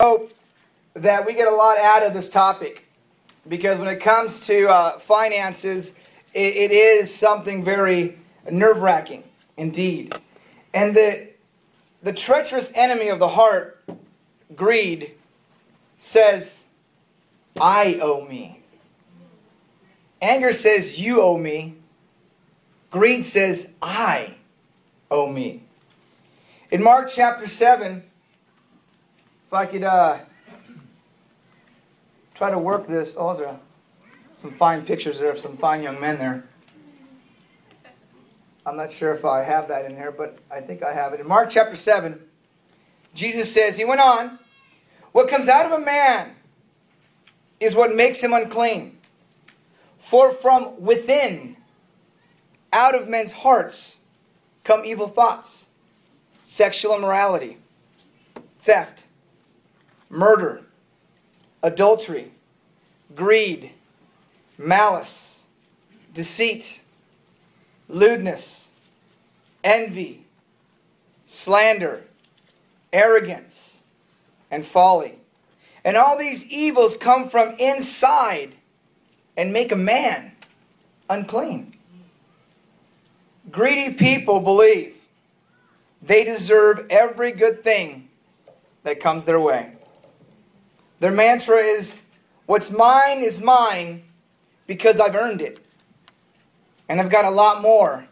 hope that we get a lot out of this topic because when it comes to uh, finances, it, it is something very nerve wracking indeed. And the, the treacherous enemy of the heart, greed, says, I owe me. Anger says, You owe me. Greed says, I owe me. In Mark chapter 7, if I could uh, try to work this. Oh, there's some fine pictures there of some fine young men there. I'm not sure if I have that in there, but I think I have it. In Mark chapter 7, Jesus says, He went on, What comes out of a man is what makes him unclean. For from within, out of men's hearts, come evil thoughts, sexual immorality, theft murder, adultery, greed, malice, deceit, lewdness, envy, slander, arrogance, and folly. And all these evils come from inside and make a man unclean. Greedy people believe they deserve every good thing that comes their way. Their mantra is what's mine is mine because I've earned it. And I've got a lot more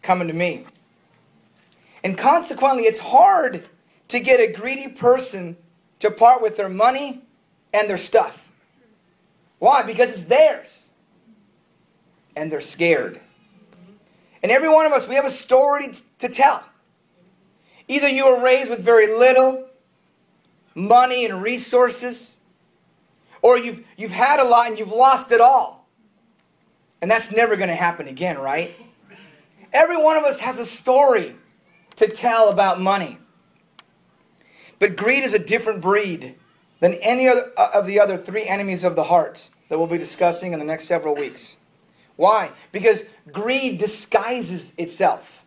coming to me. And consequently, it's hard to get a greedy person to part with their money and their stuff. Why? Because it's theirs. And they're scared. And every one of us, we have a story to tell. Either you were raised with very little, money and resources, or you've, you've had a lot and you've lost it all. And that's never going to happen again, right? Every one of us has a story to tell about money. But greed is a different breed than any other, uh, of the other three enemies of the heart that we'll be discussing in the next several weeks. Why? Because greed disguises itself.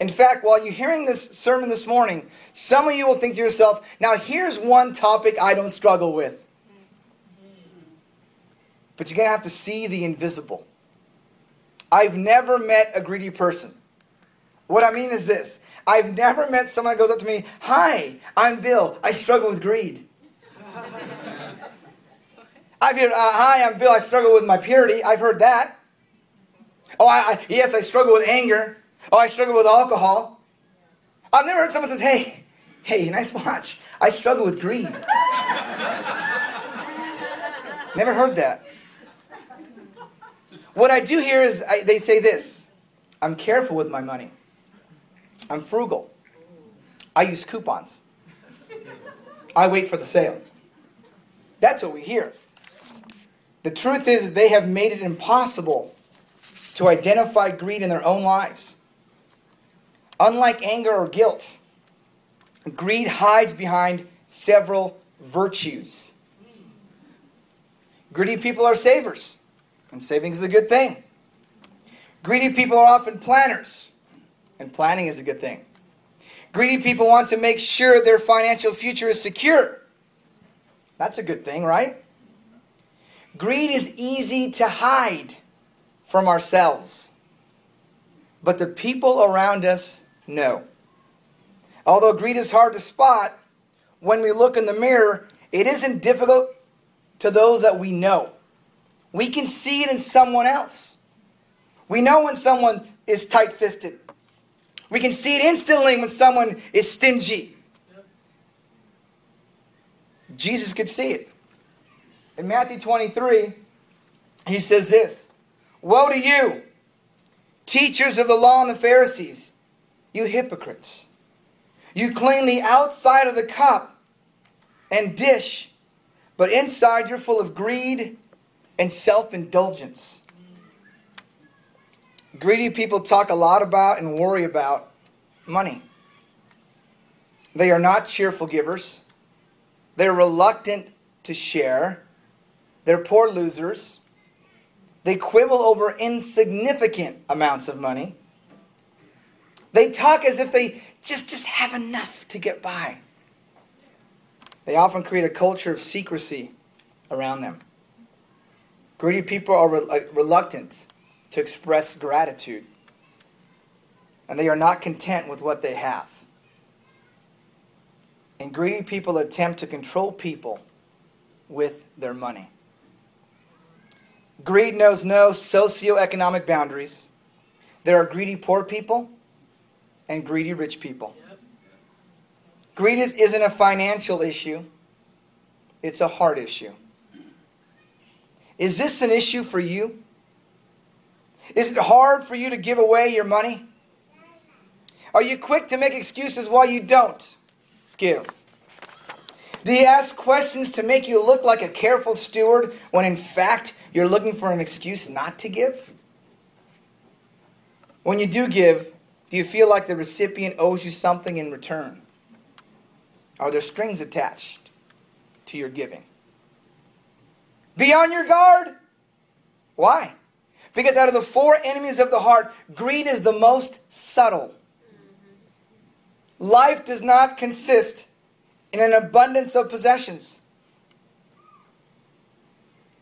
In fact, while you're hearing this sermon this morning, some of you will think to yourself, now here's one topic I don't struggle with. But you're going to have to see the invisible. I've never met a greedy person. What I mean is this I've never met someone that goes up to me, Hi, I'm Bill. I struggle with greed. I've heard, uh, Hi, I'm Bill. I struggle with my purity. I've heard that. Oh, I, I, yes, I struggle with anger. Oh, I struggle with alcohol. I've never heard someone says, hey, hey, nice watch. I struggle with greed. never heard that. What I do hear is I, they say this I'm careful with my money. I'm frugal. I use coupons. I wait for the sale. That's what we hear. The truth is, they have made it impossible to identify greed in their own lives. Unlike anger or guilt, greed hides behind several virtues. Greedy people are savers, and saving is a good thing. Greedy people are often planners, and planning is a good thing. Greedy people want to make sure their financial future is secure. That's a good thing, right? Greed is easy to hide from ourselves. But the people around us no. Although greed is hard to spot, when we look in the mirror, it isn't difficult to those that we know. We can see it in someone else. We know when someone is tight fisted. We can see it instantly when someone is stingy. Jesus could see it. In Matthew 23, he says this Woe to you, teachers of the law and the Pharisees! You hypocrites. You clean the outside of the cup and dish, but inside you're full of greed and self indulgence. Greedy people talk a lot about and worry about money. They are not cheerful givers. They're reluctant to share. They're poor losers. They quibble over insignificant amounts of money. They talk as if they just, just have enough to get by. They often create a culture of secrecy around them. Greedy people are re- reluctant to express gratitude, and they are not content with what they have. And greedy people attempt to control people with their money. Greed knows no socioeconomic boundaries. There are greedy poor people and greedy rich people. Greed is, isn't a financial issue, it's a heart issue. Is this an issue for you? Is it hard for you to give away your money? Are you quick to make excuses why you don't give? Do you ask questions to make you look like a careful steward when in fact you're looking for an excuse not to give? When you do give, do you feel like the recipient owes you something in return? Are there strings attached to your giving? Be on your guard. Why? Because out of the four enemies of the heart, greed is the most subtle. Life does not consist in an abundance of possessions.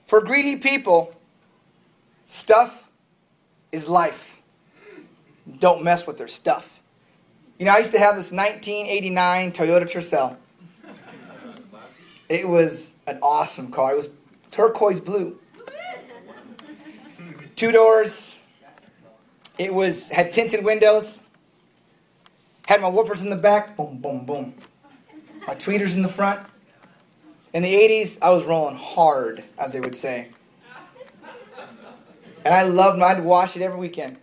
For greedy people, stuff is life. Don't mess with their stuff. You know, I used to have this 1989 Toyota Tercel. It was an awesome car. It was turquoise blue. Two doors. It was had tinted windows. Had my woofers in the back. Boom, boom, boom. My tweeters in the front. In the 80s, I was rolling hard, as they would say. And I loved it. I'd wash it every weekend.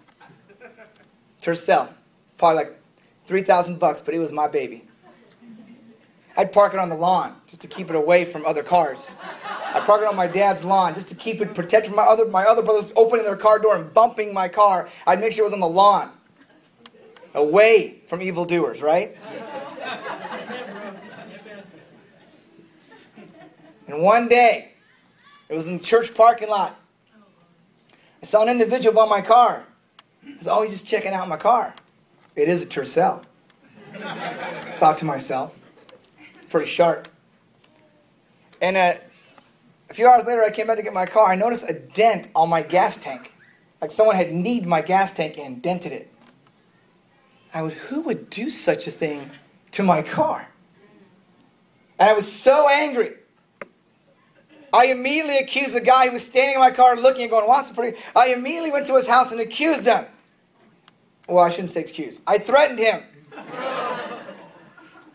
Tercel. Probably like 3000 bucks, but it was my baby. I'd park it on the lawn just to keep it away from other cars. I'd park it on my dad's lawn just to keep it protected from my other, my other brothers opening their car door and bumping my car. I'd make sure it was on the lawn, away from evildoers, right? And one day, it was in the church parking lot. I saw an individual by my car. I was always just checking out my car. It is a Tercel. Thought to myself, pretty sharp. And uh, a few hours later, I came back to get my car. I noticed a dent on my gas tank. Like someone had kneed my gas tank and dented it. I would, who would do such a thing to my car? And I was so angry. I immediately accused the guy who was standing in my car looking and going, what's the pretty? I immediately went to his house and accused him. Well, I shouldn't say excuse. I threatened him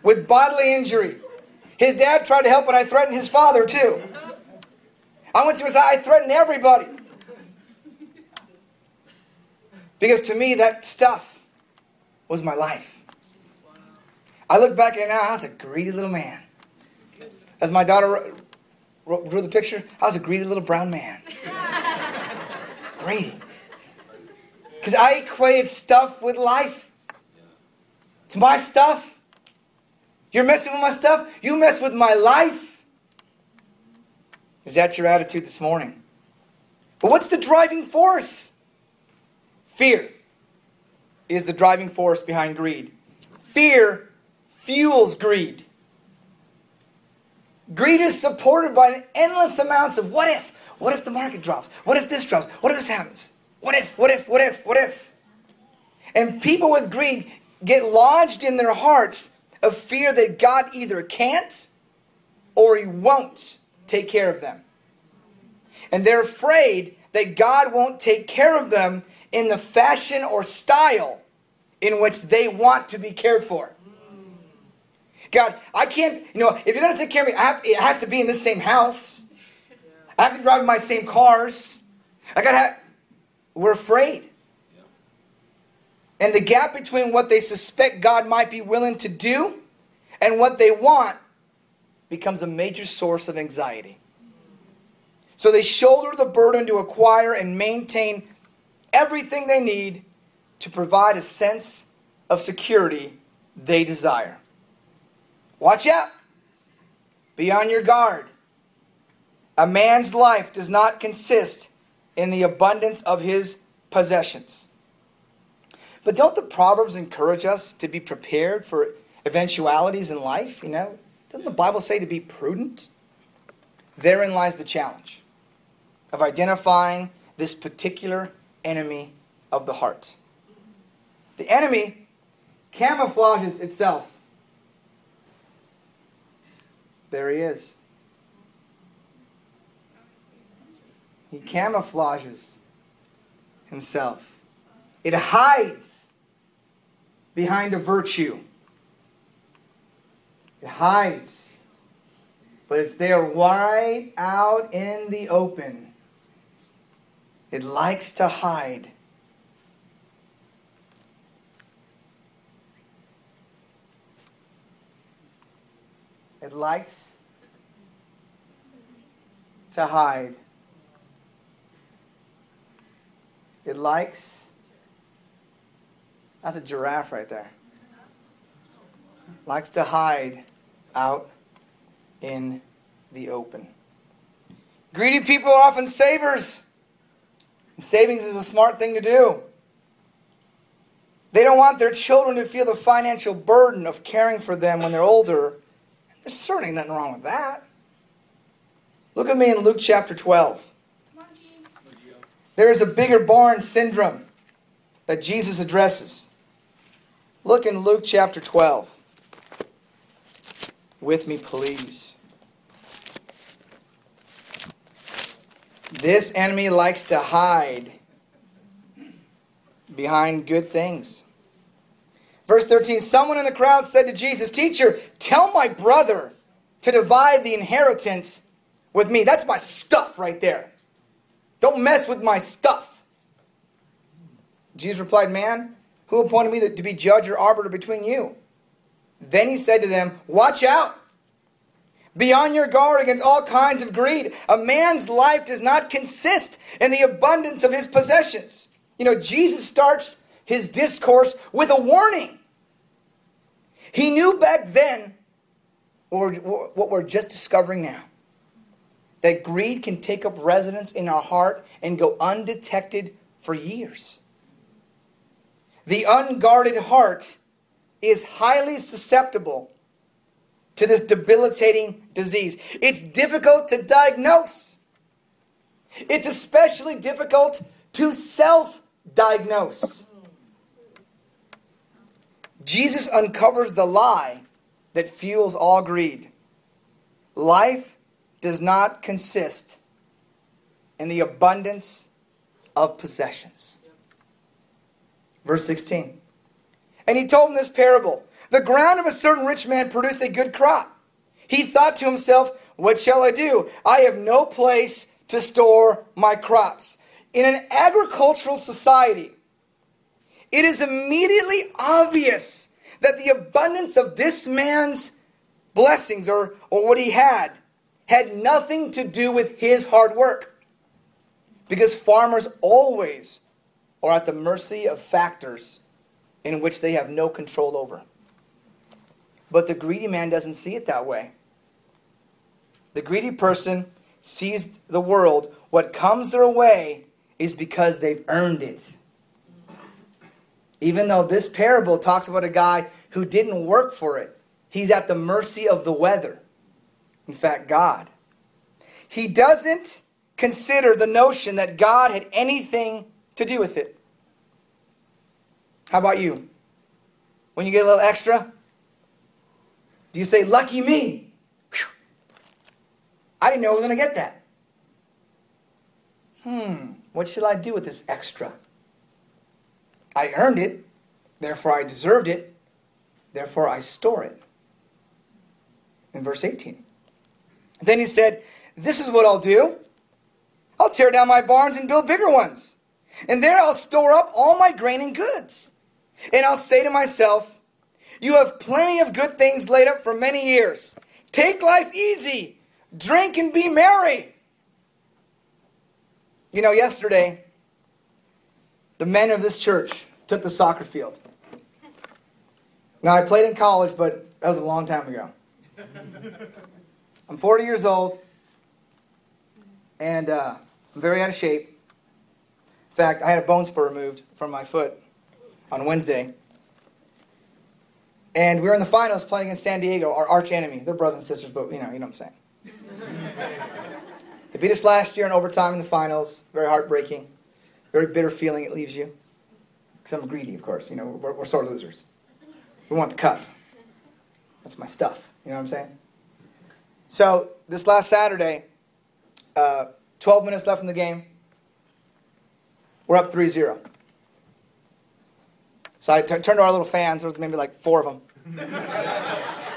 with bodily injury. His dad tried to help, but I threatened his father too. I went to his I threatened everybody. Because to me, that stuff was my life. I look back at it now, I was a greedy little man. As my daughter drew the picture, I was a greedy little brown man. greedy. Because I equated stuff with life. It's my stuff. You're messing with my stuff. You mess with my life. Is that your attitude this morning? But what's the driving force? Fear is the driving force behind greed. Fear fuels greed. Greed is supported by endless amounts of what if? What if the market drops? What if this drops? What if this happens? What if? What if? What if? What if? And people with greed get lodged in their hearts of fear that God either can't or He won't take care of them. And they're afraid that God won't take care of them in the fashion or style in which they want to be cared for. God, I can't, you know, if you're going to take care of me, I have, it has to be in the same house. I have to drive my same cars. I got to have, we're afraid. And the gap between what they suspect God might be willing to do and what they want becomes a major source of anxiety. So they shoulder the burden to acquire and maintain everything they need to provide a sense of security they desire. Watch out. Be on your guard. A man's life does not consist in the abundance of his possessions. But don't the Proverbs encourage us to be prepared for eventualities in life? You know, Doesn't the Bible say to be prudent? Therein lies the challenge of identifying this particular enemy of the heart. The enemy camouflages itself. There he is. He camouflages himself. It hides behind a virtue. It hides. But it's there right out in the open. It likes to hide. It likes to hide. It likes. That's a giraffe right there. Likes to hide out in the open. Greedy people often savers. And savings is a smart thing to do. They don't want their children to feel the financial burden of caring for them when they're older. There's certainly nothing wrong with that. Look at me in Luke chapter 12. There is a bigger barn syndrome that Jesus addresses. Look in Luke chapter 12. With me, please. This enemy likes to hide behind good things. Verse 13 Someone in the crowd said to Jesus, Teacher, tell my brother to divide the inheritance with me. That's my stuff right there. Don't mess with my stuff. Jesus replied, Man, who appointed me to be judge or arbiter between you? Then he said to them, Watch out. Be on your guard against all kinds of greed. A man's life does not consist in the abundance of his possessions. You know, Jesus starts his discourse with a warning. He knew back then, or what we're just discovering now, that greed can take up residence in our heart and go undetected for years. The unguarded heart is highly susceptible to this debilitating disease. It's difficult to diagnose. It's especially difficult to self diagnose. Jesus uncovers the lie that fuels all greed. Life does not consist in the abundance of possessions. Verse 16. And he told him this parable The ground of a certain rich man produced a good crop. He thought to himself, What shall I do? I have no place to store my crops. In an agricultural society, it is immediately obvious that the abundance of this man's blessings or, or what he had had nothing to do with his hard work. Because farmers always are at the mercy of factors in which they have no control over. But the greedy man doesn't see it that way. The greedy person sees the world, what comes their way is because they've earned it. Even though this parable talks about a guy who didn't work for it, he's at the mercy of the weather in fact, God. He doesn't consider the notion that God had anything to do with it. How about you? When you get a little extra, do you say, Lucky me? Whew. I didn't know I was going to get that. Hmm, what should I do with this extra? I earned it, therefore I deserved it, therefore I store it. In verse 18. Then he said, This is what I'll do. I'll tear down my barns and build bigger ones. And there I'll store up all my grain and goods. And I'll say to myself, You have plenty of good things laid up for many years. Take life easy. Drink and be merry. You know, yesterday, the men of this church took the soccer field. Now, I played in college, but that was a long time ago. I'm 40 years old, and uh, I'm very out of shape. In fact, I had a bone spur removed from my foot on Wednesday. And we were in the finals playing against San Diego, our arch enemy. They're brothers and sisters, but you know, you know what I'm saying. they beat us last year in overtime in the finals. Very heartbreaking. Very bitter feeling it leaves you. Because I'm greedy, of course. You know, we're, we're sore losers. We want the cup. That's my stuff. You know what I'm saying? So this last Saturday, uh, 12 minutes left in the game. We're up 3 0. So I t- turned to our little fans. There was maybe like four of them.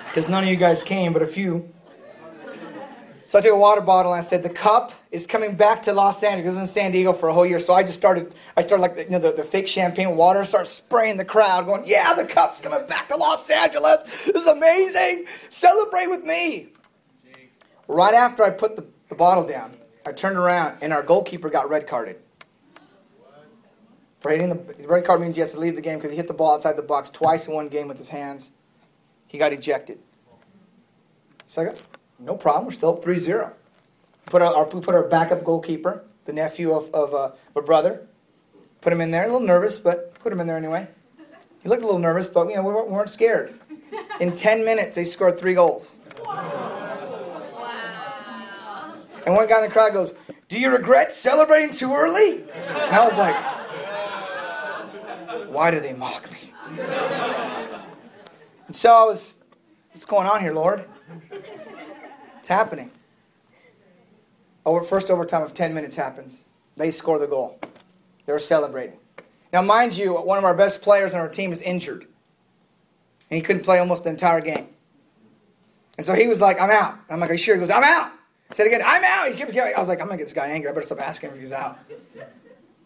Because none of you guys came, but a few. So I took a water bottle and I said, "The cup is coming back to Los Angeles. It was in San Diego for a whole year." So I just started. I started like the, you know the, the fake champagne water. Started spraying the crowd, going, "Yeah, the cup's coming back to Los Angeles. This is amazing. Celebrate with me." Right after I put the, the bottle down, I turned around and our goalkeeper got red carded. For hitting the red card means he has to leave the game because he hit the ball outside the box twice in one game with his hands. He got ejected. Second, no problem. We're still up 3 0. Put our, we put our backup goalkeeper, the nephew of, of uh, a brother, put him in there. A little nervous, but put him in there anyway. He looked a little nervous, but you know we weren't, we weren't scared. In 10 minutes, they scored three goals. And one guy in the crowd goes, Do you regret celebrating too early? And I was like, Why do they mock me? And so I was, What's going on here, Lord? It's happening. Over first overtime of 10 minutes happens. They score the goal. They're celebrating. Now, mind you, one of our best players on our team is injured. And he couldn't play almost the entire game. And so he was like, I'm out. I'm like, Are you sure? He goes, I'm out. Said again, I'm out. He kept going. I was like, I'm gonna get this guy angry. I better stop asking him if he's out.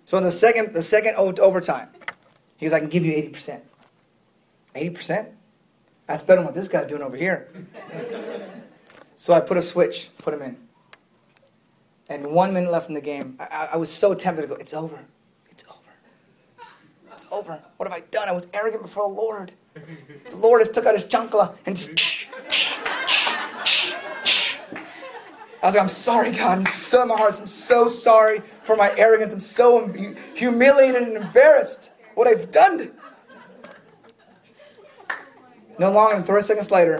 So in the second, the second overtime, he goes, I can give you 80%. 80%? That's better than what this guy's doing over here. so I put a switch, put him in. And one minute left in the game, I, I was so tempted to go, it's over. It's over. It's over. What have I done? I was arrogant before the Lord. The Lord has took out his chancla and just I was like, I'm sorry, God. I'm so in my heart. I'm so sorry for my arrogance. I'm so humiliated and embarrassed what I've done. No longer than 30 seconds later,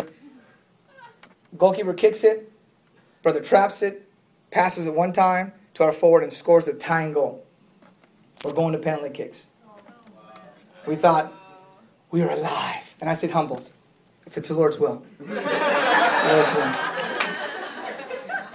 goalkeeper kicks it, brother traps it, passes it one time to our forward, and scores the tying goal. We're going to penalty kicks. We thought, we are alive. And I said, humbles, if it's the Lord's will. It's the Lord's will.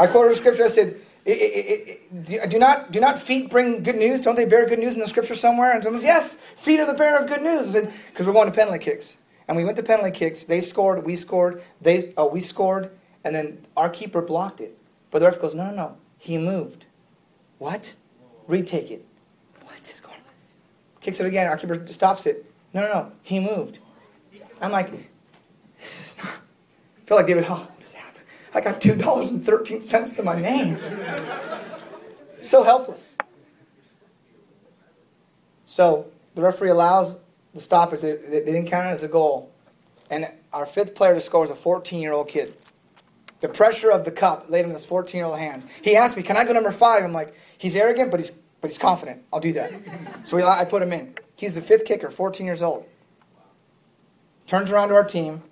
I quoted a scripture. I said, it, it, it, do not do not feet bring good news? Don't they bear good news in the scripture somewhere? And someone says, yes, feet are the bearer of good news. I said, because we're going to penalty kicks. And we went to penalty kicks. They scored, we scored, they oh, we scored, and then our keeper blocked it. But the ref goes, no, no, no. He moved. What? Retake it. What is going on? Kicks it again. Our keeper stops it. No, no, no. He moved. I'm like, this is not. I feel like David Hall. I got $2.13 to my name. so helpless. So the referee allows the stoppage. They, they, didn't count it as a goal. And our fifth player to score is a 14 year old kid. The pressure of the cup laid in his 14 year old hands. He asked me, Can I go number five? I'm like, He's arrogant, but he's, but he's confident. I'll do that. So we, I put him in. He's the fifth kicker, 14 years old. Turns around to our team,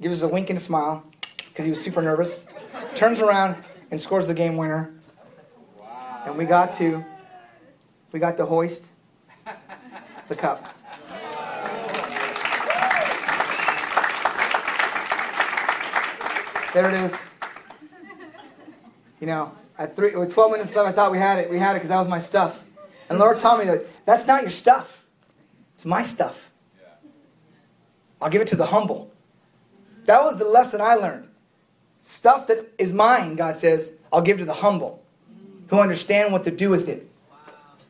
gives us a wink and a smile because he was super nervous. Turns around and scores the game winner. Wow. And we got to we got to hoist the cup. There it is. You know, at three, with 12 minutes left, I thought we had it. We had it because that was my stuff. And Lord told me that that's not your stuff. It's my stuff. I'll give it to the humble. That was the lesson I learned. Stuff that is mine, God says, I'll give to the humble who understand what to do with it.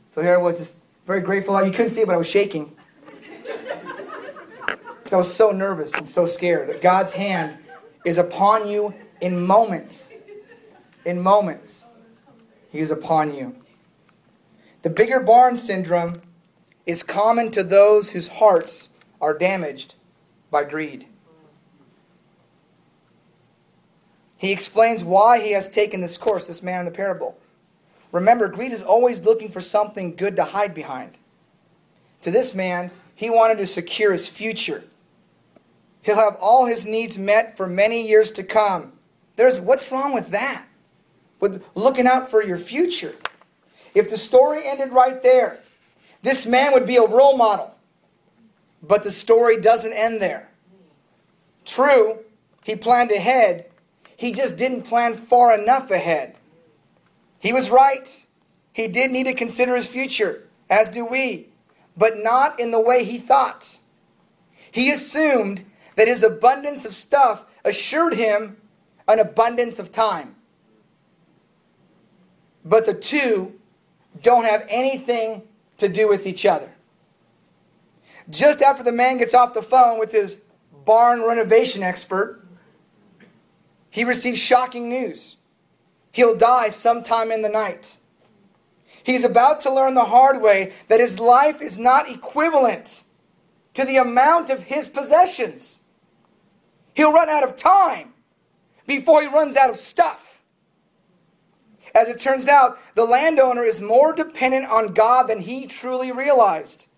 So here I was just very grateful. You couldn't see it, but I was shaking. I was so nervous and so scared. God's hand is upon you in moments. In moments, He is upon you. The bigger barn syndrome is common to those whose hearts are damaged by greed. He explains why he has taken this course, this man in the parable. Remember, greed is always looking for something good to hide behind. To this man, he wanted to secure his future. He'll have all his needs met for many years to come. There's what's wrong with that? With looking out for your future. If the story ended right there, this man would be a role model. But the story doesn't end there. True, he planned ahead, he just didn't plan far enough ahead. He was right. He did need to consider his future, as do we, but not in the way he thought. He assumed that his abundance of stuff assured him an abundance of time. But the two don't have anything to do with each other. Just after the man gets off the phone with his barn renovation expert, he receives shocking news. He'll die sometime in the night. He's about to learn the hard way that his life is not equivalent to the amount of his possessions. He'll run out of time before he runs out of stuff. As it turns out, the landowner is more dependent on God than he truly realized.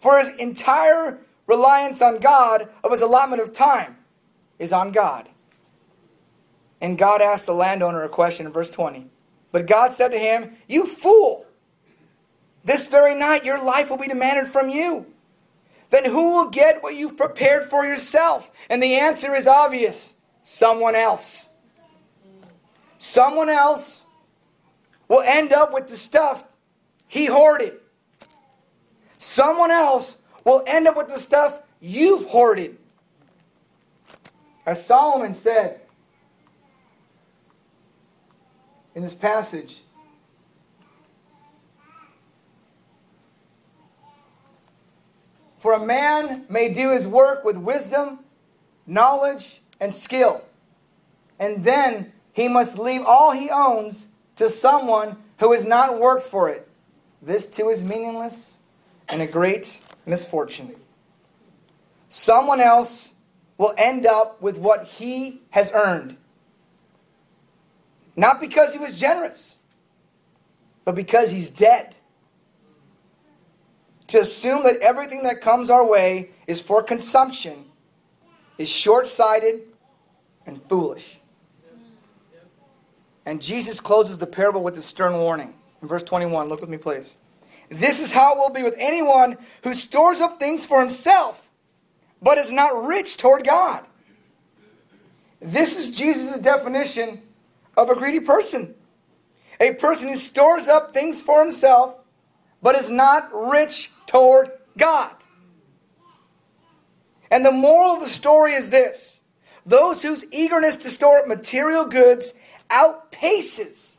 For his entire reliance on God of his allotment of time is on God. And God asked the landowner a question in verse 20. But God said to him, You fool! This very night your life will be demanded from you. Then who will get what you've prepared for yourself? And the answer is obvious someone else. Someone else will end up with the stuff he hoarded. Someone else will end up with the stuff you've hoarded. As Solomon said, in this passage. For a man may do his work with wisdom, knowledge, and skill, and then he must leave all he owns to someone who has not worked for it. This too is meaningless and a great misfortune. Someone else will end up with what he has earned. Not because he was generous, but because he's dead. To assume that everything that comes our way is for consumption is short sighted and foolish. And Jesus closes the parable with a stern warning. In verse 21, look with me, please. This is how it will be with anyone who stores up things for himself, but is not rich toward God. This is Jesus' definition of a greedy person. A person who stores up things for himself, but is not rich toward God. And the moral of the story is this those whose eagerness to store up material goods outpaces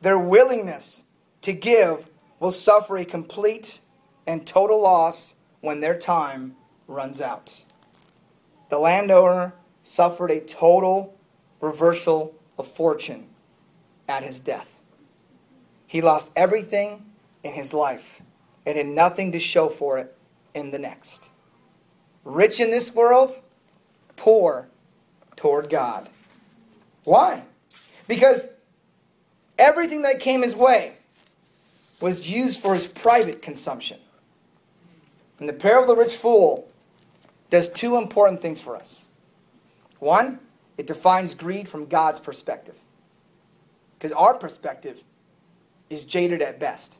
their willingness to give will suffer a complete and total loss when their time runs out. The landowner suffered a total reversal of fortune at his death. He lost everything in his life and had nothing to show for it in the next. Rich in this world, poor toward God. Why? Because everything that came his way was used for his private consumption. And the parable of the rich fool does two important things for us. One, it defines greed from God's perspective. Because our perspective is jaded at best.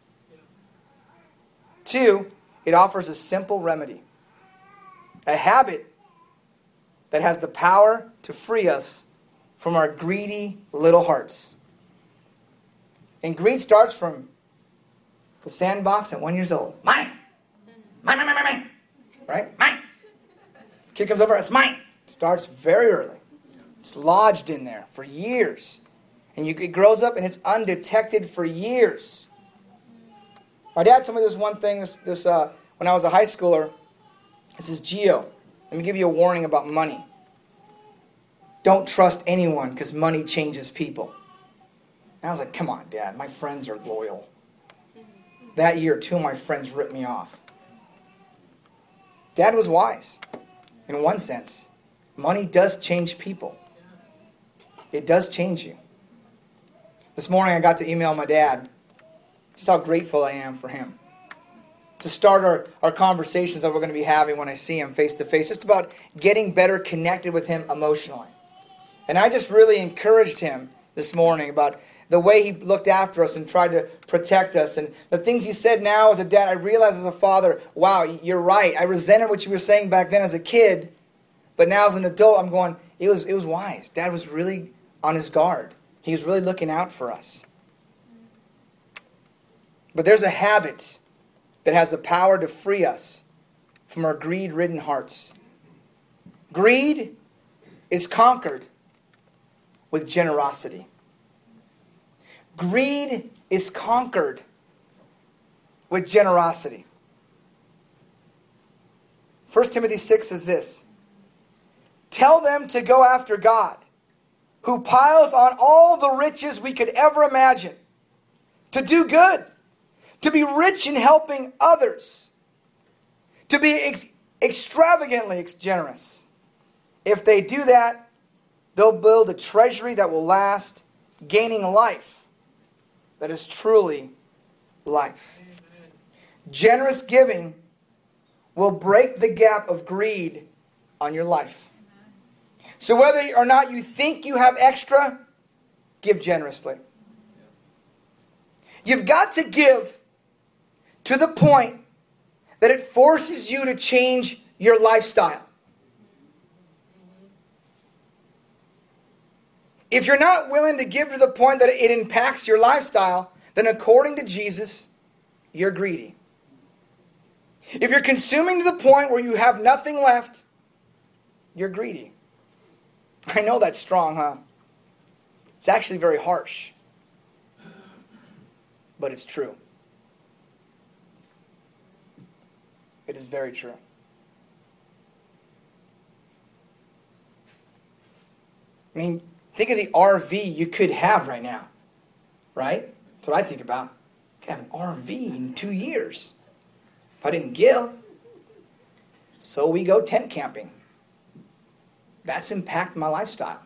Two, it offers a simple remedy a habit that has the power to free us from our greedy little hearts. And greed starts from the sandbox at one years old. Mine! Mine, mine, mine, mine, mine. Right? Mine! Kid comes over, it's mine. It starts very early. It's lodged in there for years. And you, it grows up and it's undetected for years. My dad told me this one thing this, this, uh, when I was a high schooler. This is Geo. Let me give you a warning about money. Don't trust anyone because money changes people. And I was like, come on, Dad, my friends are loyal. That year, two of my friends ripped me off. Dad was wise in one sense. Money does change people. It does change you. This morning I got to email my dad just how grateful I am for him. to start our, our conversations that we're going to be having when I see him face to face, just about getting better connected with him emotionally. And I just really encouraged him this morning about the way he looked after us and tried to protect us. And the things he said now as a dad, I realize as a father, wow, you're right. I resented what you were saying back then as a kid, but now as an adult, I'm going, it was, it was wise. Dad was really on his guard, he was really looking out for us. But there's a habit that has the power to free us from our greed ridden hearts. Greed is conquered with generosity. Greed is conquered with generosity. 1 Timothy 6 says this Tell them to go after God, who piles on all the riches we could ever imagine, to do good to be rich in helping others, to be ex- extravagantly generous. If they do that, they'll build a treasury that will last, gaining life that is truly life. Amen. Generous giving will break the gap of greed on your life. So, whether or not you think you have extra, give generously. You've got to give to the point that it forces you to change your lifestyle. If you're not willing to give to the point that it impacts your lifestyle, then according to Jesus, you're greedy. If you're consuming to the point where you have nothing left, you're greedy. I know that's strong, huh? It's actually very harsh, but it's true. It is very true. I mean, think of the RV you could have right now, right? That's what I think about. I could have an RV in two years if I didn't give. So we go tent camping. That's impacted my lifestyle.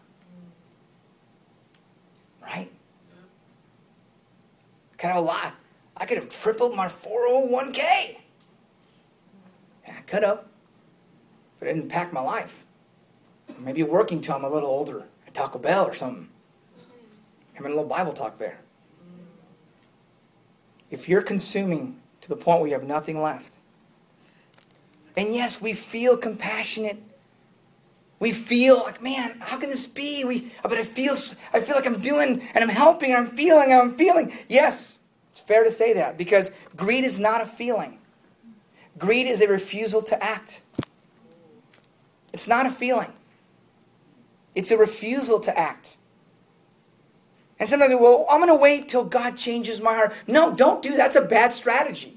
Right? Kind of a lot. I could have tripled my 401k. I could have, but it didn't impact my life. Maybe working till I'm a little older at Taco Bell or something. Having a little Bible talk there. If you're consuming to the point where you have nothing left, and yes, we feel compassionate. We feel like, man, how can this be? We, but I feel, I feel like I'm doing and I'm helping and I'm feeling and I'm feeling. Yes, it's fair to say that because greed is not a feeling. Greed is a refusal to act. It's not a feeling, it's a refusal to act. And sometimes, well, I'm going to wait till God changes my heart. No, don't do that. That's a bad strategy.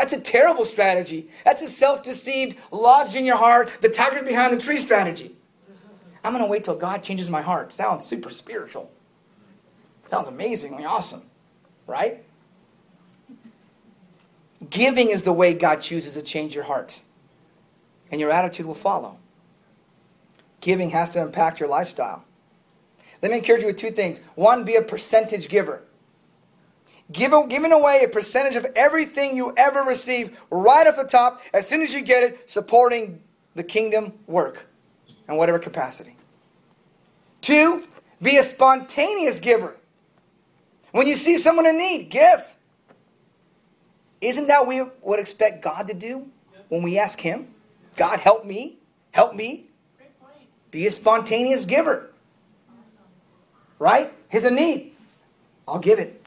That's a terrible strategy. That's a self deceived, lodged in your heart, the tiger behind the tree strategy. I'm going to wait till God changes my heart. Sounds super spiritual. Sounds amazingly awesome, right? Giving is the way God chooses to change your heart, and your attitude will follow. Giving has to impact your lifestyle. Let me encourage you with two things. One, be a percentage giver. Giving away a percentage of everything you ever receive right off the top, as soon as you get it, supporting the kingdom work in whatever capacity. Two, be a spontaneous giver. When you see someone in need, give. Isn't that what we would expect God to do when we ask Him? God, help me. Help me. Be a spontaneous giver. Right? Here's a need. I'll give it.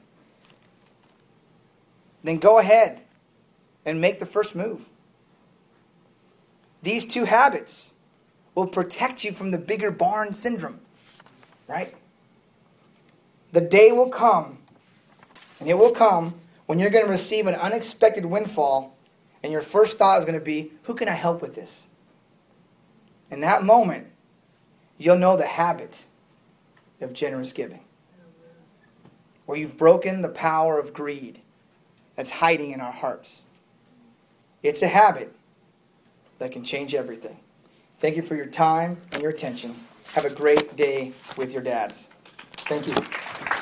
Then go ahead and make the first move. These two habits will protect you from the bigger barn syndrome. Right? The day will come, and it will come when you're going to receive an unexpected windfall, and your first thought is going to be, Who can I help with this? In that moment, you'll know the habit of generous giving, where you've broken the power of greed that's hiding in our hearts. It's a habit that can change everything. Thank you for your time and your attention. Have a great day with your dads. Thank you.